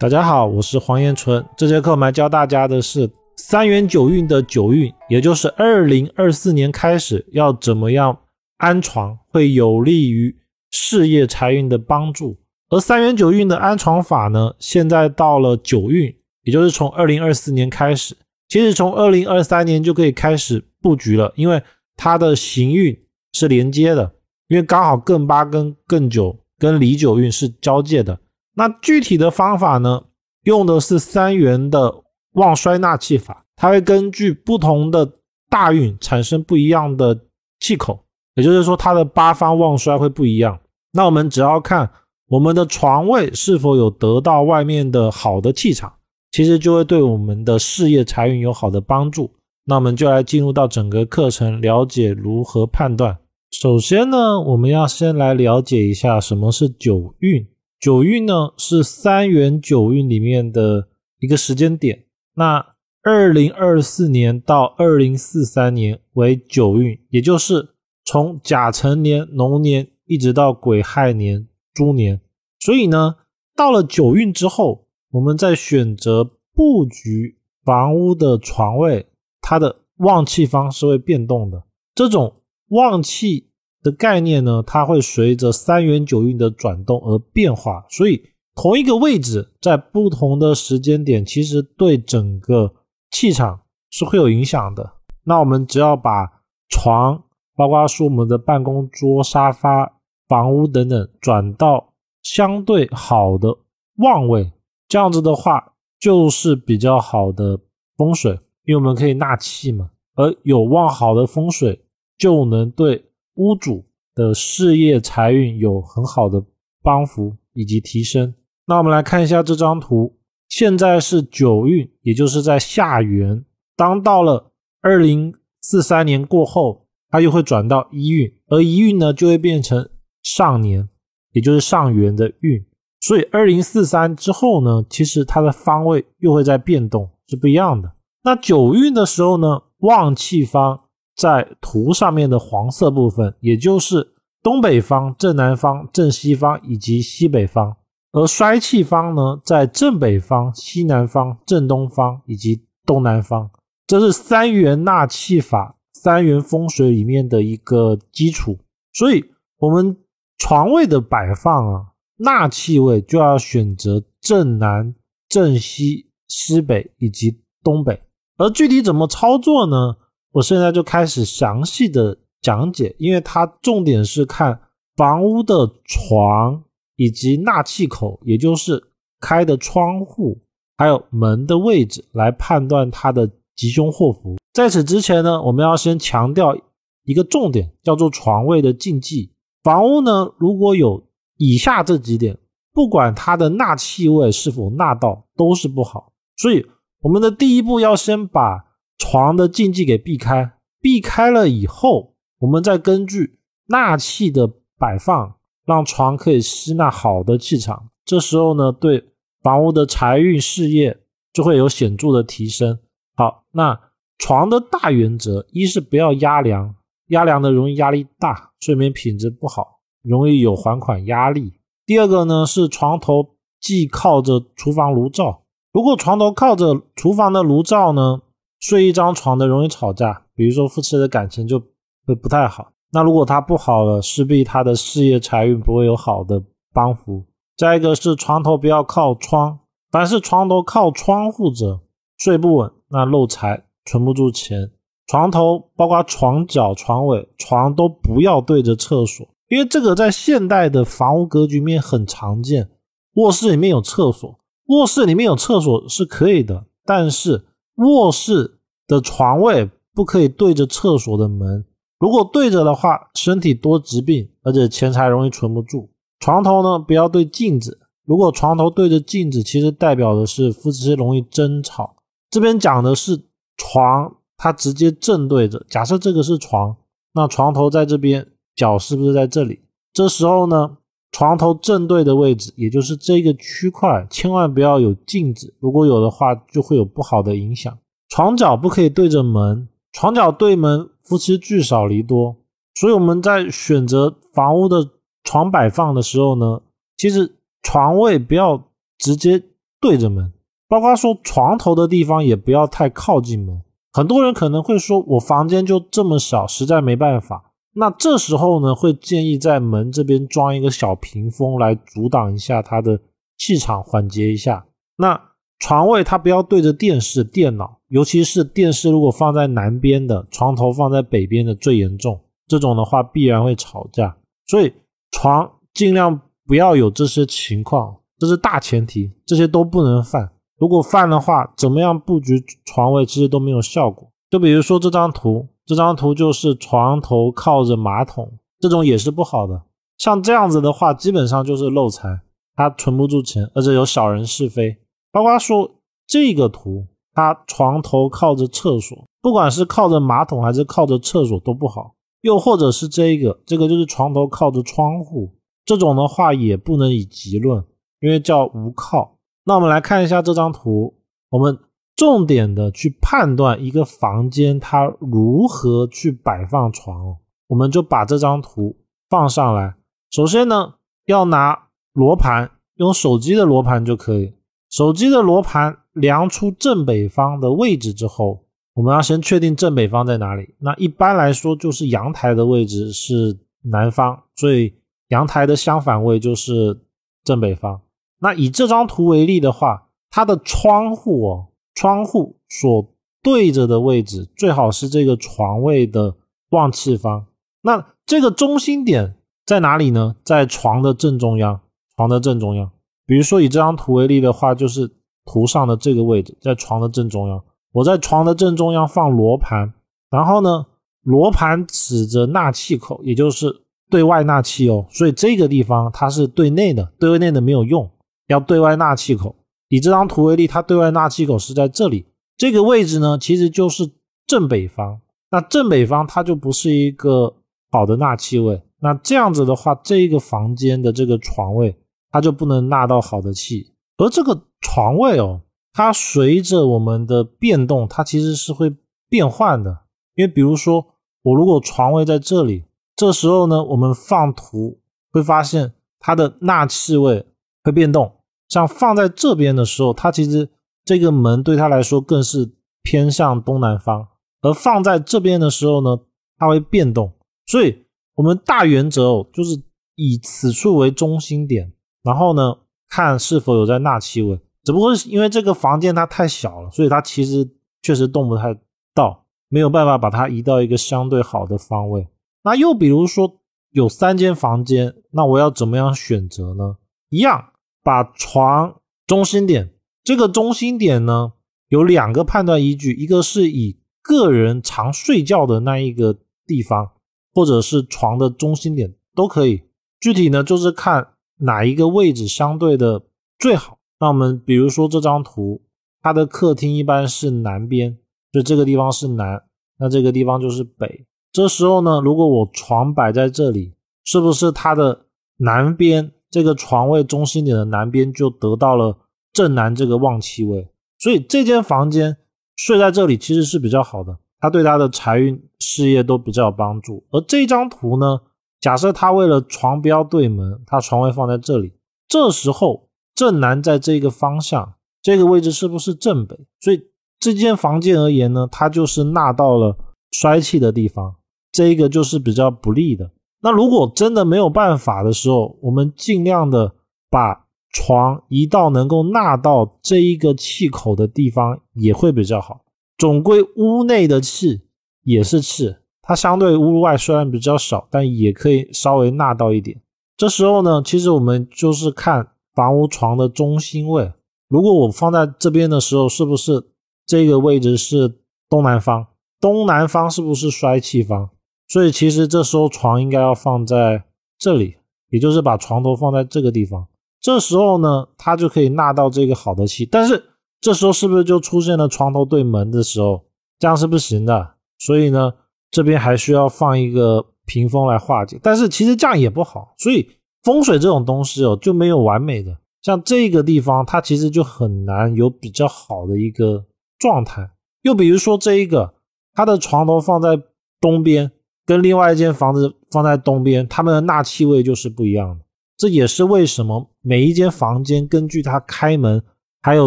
大家好，我是黄延春。这节课我们来教大家的是三元九运的九运，也就是二零二四年开始要怎么样安床，会有利于事业财运的帮助。而三元九运的安床法呢，现在到了九运，也就是从二零二四年开始，其实从二零二三年就可以开始布局了，因为它的行运是连接的，因为刚好艮八跟艮九跟离九运是交界的。那具体的方法呢？用的是三元的旺衰纳气法，它会根据不同的大运产生不一样的气口，也就是说它的八方旺衰会不一样。那我们只要看我们的床位是否有得到外面的好的气场，其实就会对我们的事业财运有好的帮助。那我们就来进入到整个课程，了解如何判断。首先呢，我们要先来了解一下什么是九运。九运呢是三元九运里面的一个时间点，那二零二四年到二零四三年为九运，也就是从甲辰年龙年一直到癸亥年猪年。所以呢，到了九运之后，我们在选择布局房屋的床位，它的旺气方是会变动的。这种旺气。的概念呢，它会随着三元九运的转动而变化，所以同一个位置在不同的时间点，其实对整个气场是会有影响的。那我们只要把床，包括说我们的办公桌、沙发、房屋等等，转到相对好的旺位，这样子的话就是比较好的风水，因为我们可以纳气嘛，而有旺好的风水就能对。屋主的事业财运有很好的帮扶以及提升。那我们来看一下这张图，现在是九运，也就是在下元。当到了二零四三年过后，它又会转到一运，而一运呢就会变成上年，也就是上元的运。所以二零四三之后呢，其实它的方位又会在变动，是不一样的。那九运的时候呢，旺气方。在图上面的黄色部分，也就是东北方、正南方、正西方以及西北方；而衰气方呢，在正北方、西南方、正东方以及东南方。这是三元纳气法、三元风水里面的一个基础。所以，我们床位的摆放啊，纳气位就要选择正南、正西、西北以及东北。而具体怎么操作呢？我现在就开始详细的讲解，因为它重点是看房屋的床以及纳气口，也就是开的窗户还有门的位置来判断它的吉凶祸福。在此之前呢，我们要先强调一个重点，叫做床位的禁忌。房屋呢，如果有以下这几点，不管它的纳气位是否纳到，都是不好。所以我们的第一步要先把。床的禁忌给避开，避开了以后，我们再根据纳气的摆放，让床可以吸纳好的气场。这时候呢，对房屋的财运事业就会有显著的提升。好，那床的大原则，一是不要压梁，压梁的容易压力大，睡眠品质不好，容易有还款压力。第二个呢，是床头既靠着厨房炉灶，如果床头靠着厨房的炉灶呢？睡一张床的容易吵架，比如说夫妻的感情就会不太好。那如果他不好了，势必他的事业财运不会有好的帮扶。再一个是床头不要靠窗，凡是床头靠窗户者睡不稳，那漏财存不住钱。床头包括床脚、床尾、床都不要对着厕所，因为这个在现代的房屋格局面很常见。卧室里面有厕所，卧室里面有厕所是可以的，但是。卧室的床位不可以对着厕所的门，如果对着的话，身体多疾病，而且钱财容易存不住。床头呢，不要对镜子，如果床头对着镜子，其实代表的是夫妻容易争吵。这边讲的是床，它直接正对着。假设这个是床，那床头在这边，脚是不是在这里？这时候呢？床头正对的位置，也就是这个区块，千万不要有镜子。如果有的话，就会有不好的影响。床脚不可以对着门，床脚对门，夫妻聚少离多。所以我们在选择房屋的床摆放的时候呢，其实床位不要直接对着门，包括说床头的地方也不要太靠近门。很多人可能会说，我房间就这么小，实在没办法。那这时候呢，会建议在门这边装一个小屏风来阻挡一下它的气场，缓解一下。那床位它不要对着电视、电脑，尤其是电视如果放在南边的，床头放在北边的最严重。这种的话必然会吵架，所以床尽量不要有这些情况，这是大前提，这些都不能犯。如果犯的话，怎么样布局床位其实都没有效果。就比如说这张图，这张图就是床头靠着马桶，这种也是不好的。像这样子的话，基本上就是漏财，它存不住钱，而且有小人是非。包括说这个图，它床头靠着厕所，不管是靠着马桶还是靠着厕所都不好。又或者是这个，这个就是床头靠着窗户，这种的话也不能以吉论，因为叫无靠。那我们来看一下这张图，我们重点的去判断一个房间它如何去摆放床，我们就把这张图放上来。首先呢，要拿罗盘，用手机的罗盘就可以，手机的罗盘量出正北方的位置之后。我们要先确定正北方在哪里。那一般来说，就是阳台的位置是南方，所以阳台的相反位就是正北方。那以这张图为例的话，它的窗户哦，窗户所对着的位置最好是这个床位的旺气方。那这个中心点在哪里呢？在床的正中央，床的正中央。比如说以这张图为例的话，就是图上的这个位置，在床的正中央。我在床的正中央放罗盘，然后呢，罗盘指着纳气口，也就是对外纳气哦。所以这个地方它是对内的，对内的没有用，要对外纳气口。以这张图为例，它对外纳气口是在这里，这个位置呢，其实就是正北方。那正北方它就不是一个好的纳气位。那这样子的话，这个房间的这个床位，它就不能纳到好的气。而这个床位哦。它随着我们的变动，它其实是会变换的。因为比如说，我如果床位在这里，这时候呢，我们放图会发现它的纳气位会变动。像放在这边的时候，它其实这个门对它来说更是偏向东南方；而放在这边的时候呢，它会变动。所以，我们大原则哦，就是以此处为中心点，然后呢，看是否有在纳气位。只不过是因为这个房间它太小了，所以它其实确实动不太到，没有办法把它移到一个相对好的方位。那又比如说有三间房间，那我要怎么样选择呢？一样把床中心点，这个中心点呢有两个判断依据，一个是以个人常睡觉的那一个地方，或者是床的中心点都可以。具体呢就是看哪一个位置相对的最好。那我们比如说这张图，它的客厅一般是南边，就这个地方是南，那这个地方就是北。这时候呢，如果我床摆在这里，是不是它的南边这个床位中心点的南边就得到了正南这个旺气位？所以这间房间睡在这里其实是比较好的，它对他的财运、事业都比较有帮助。而这张图呢，假设他为了床标对门，他床位放在这里，这时候。正南在这个方向，这个位置是不是正北？所以这间房间而言呢，它就是纳到了衰气的地方，这个就是比较不利的。那如果真的没有办法的时候，我们尽量的把床移到能够纳到这一个气口的地方，也会比较好。总归屋内的气也是气，它相对屋外虽然比较少，但也可以稍微纳到一点。这时候呢，其实我们就是看。房屋床的中心位，如果我放在这边的时候，是不是这个位置是东南方？东南方是不是衰气方？所以其实这时候床应该要放在这里，也就是把床头放在这个地方。这时候呢，它就可以纳到这个好的气。但是这时候是不是就出现了床头对门的时候？这样是不行的。所以呢，这边还需要放一个屏风来化解。但是其实这样也不好，所以。风水这种东西哦，就没有完美的。像这个地方，它其实就很难有比较好的一个状态。又比如说这一个，它的床头放在东边，跟另外一间房子放在东边，它们的纳气位就是不一样的。这也是为什么每一间房间根据它开门，还有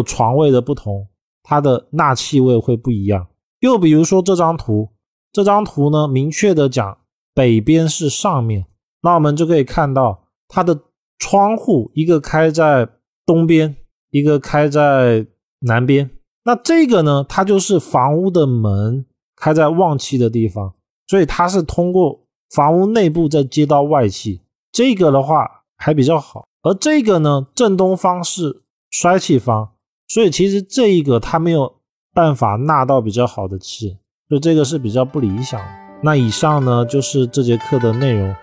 床位的不同，它的纳气位会不一样。又比如说这张图，这张图呢，明确的讲北边是上面，那我们就可以看到它的窗户一个开在东边，一个开在南边。那这个呢，它就是房屋的门开在旺气的地方，所以它是通过房屋内部再接到外气。这个的话还比较好，而这个呢，正东方是衰气方，所以其实这一个它没有。办法纳到比较好的气，就这个是比较不理想。那以上呢就是这节课的内容。